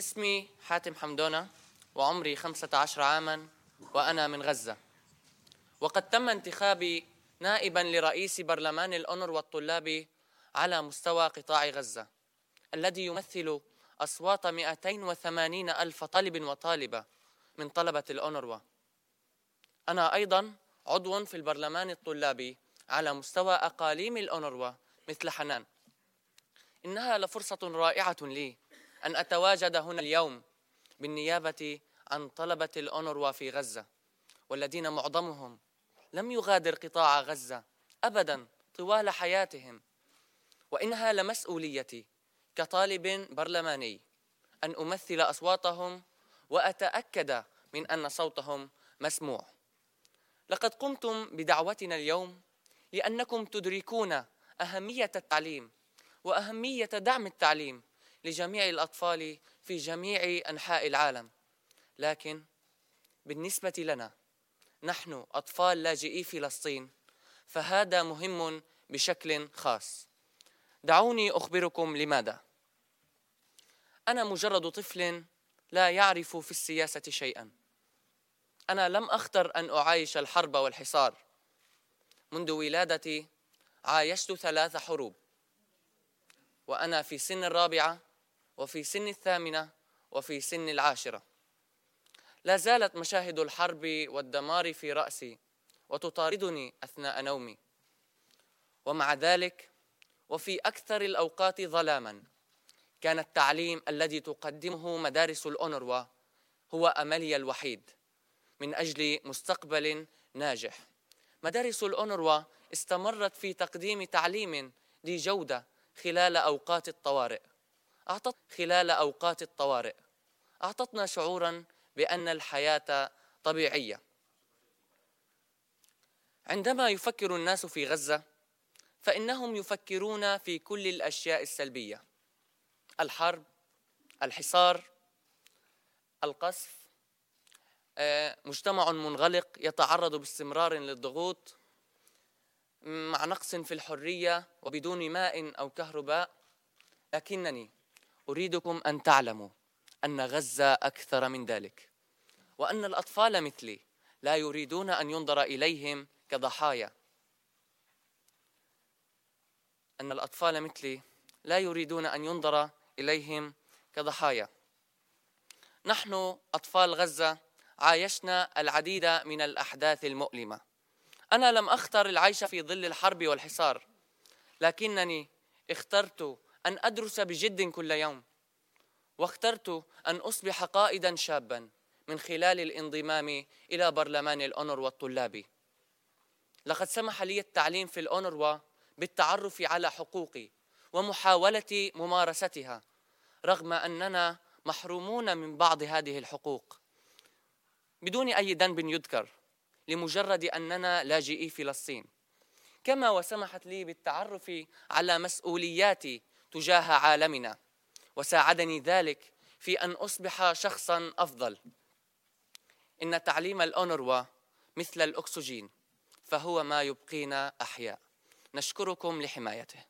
اسمي حاتم حمدونة وعمري 15 عاما وأنا من غزة. وقد تم انتخابي نائبا لرئيس برلمان الأونر والطلاب على مستوى قطاع غزة الذي يمثل أصوات 280 ألف طالب وطالبة من طلبة الأونروا. أنا أيضا عضو في البرلمان الطلابي على مستوى أقاليم الأونروا مثل حنان. إنها لفرصة رائعة لي أن أتواجد هنا اليوم بالنيابة عن طلبة الأونروا في غزة والذين معظمهم لم يغادر قطاع غزة أبدا طوال حياتهم. وإنها لمسؤوليتي كطالب برلماني أن أمثل أصواتهم وأتأكد من أن صوتهم مسموع. لقد قمتم بدعوتنا اليوم لأنكم تدركون أهمية التعليم وأهمية دعم التعليم لجميع الأطفال في جميع أنحاء العالم. لكن بالنسبة لنا نحن أطفال لاجئي فلسطين فهذا مهم بشكل خاص. دعوني أخبركم لماذا؟ أنا مجرد طفل لا يعرف في السياسة شيئا. أنا لم أختر أن أعايش الحرب والحصار. منذ ولادتي عايشت ثلاث حروب وأنا في سن الرابعة وفي سن الثامنة وفي سن العاشرة. لا زالت مشاهد الحرب والدمار في رأسي وتطاردني أثناء نومي. ومع ذلك وفي أكثر الأوقات ظلاما كان التعليم الذي تقدمه مدارس الأونروا هو أملي الوحيد من أجل مستقبل ناجح. مدارس الأونروا استمرت في تقديم تعليم ذي جودة خلال أوقات الطوارئ. أعطت خلال أوقات الطوارئ. أعطتنا شعورا بأن الحياة طبيعية. عندما يفكر الناس في غزة فإنهم يفكرون في كل الأشياء السلبية. الحرب الحصار القصف. آه، مجتمع منغلق يتعرض باستمرار للضغوط مع نقص في الحرية وبدون ماء أو كهرباء. لكنني أريدكم أن تعلموا أن غزة أكثر من ذلك وأن الأطفال مثلي لا يريدون أن ينظر إليهم كضحايا. أن الأطفال مثلي لا يريدون أن ينظر إليهم كضحايا. نحن أطفال غزة عايشنا العديد من الأحداث المؤلمة. أنا لم أختر العيش في ظل الحرب والحصار لكنني اخترت أن أدرس بجد كل يوم. واخترت أن أصبح قائدا شابا من خلال الانضمام إلى برلمان الأونروا الطلابي لقد سمح لي التعليم في الأونروا بالتعرف على حقوقي ومحاولة ممارستها رغم أننا محرومون من بعض هذه الحقوق. بدون أي ذنب يذكر لمجرد أننا لاجئي فلسطين. كما وسمحت لي بالتعرف على مسؤولياتي تجاه عالمنا. وساعدني ذلك في أن أصبح شخصا أفضل. إن تعليم الأونروا مثل الأكسجين فهو ما يبقينا أحياء. نشكركم لحمايته.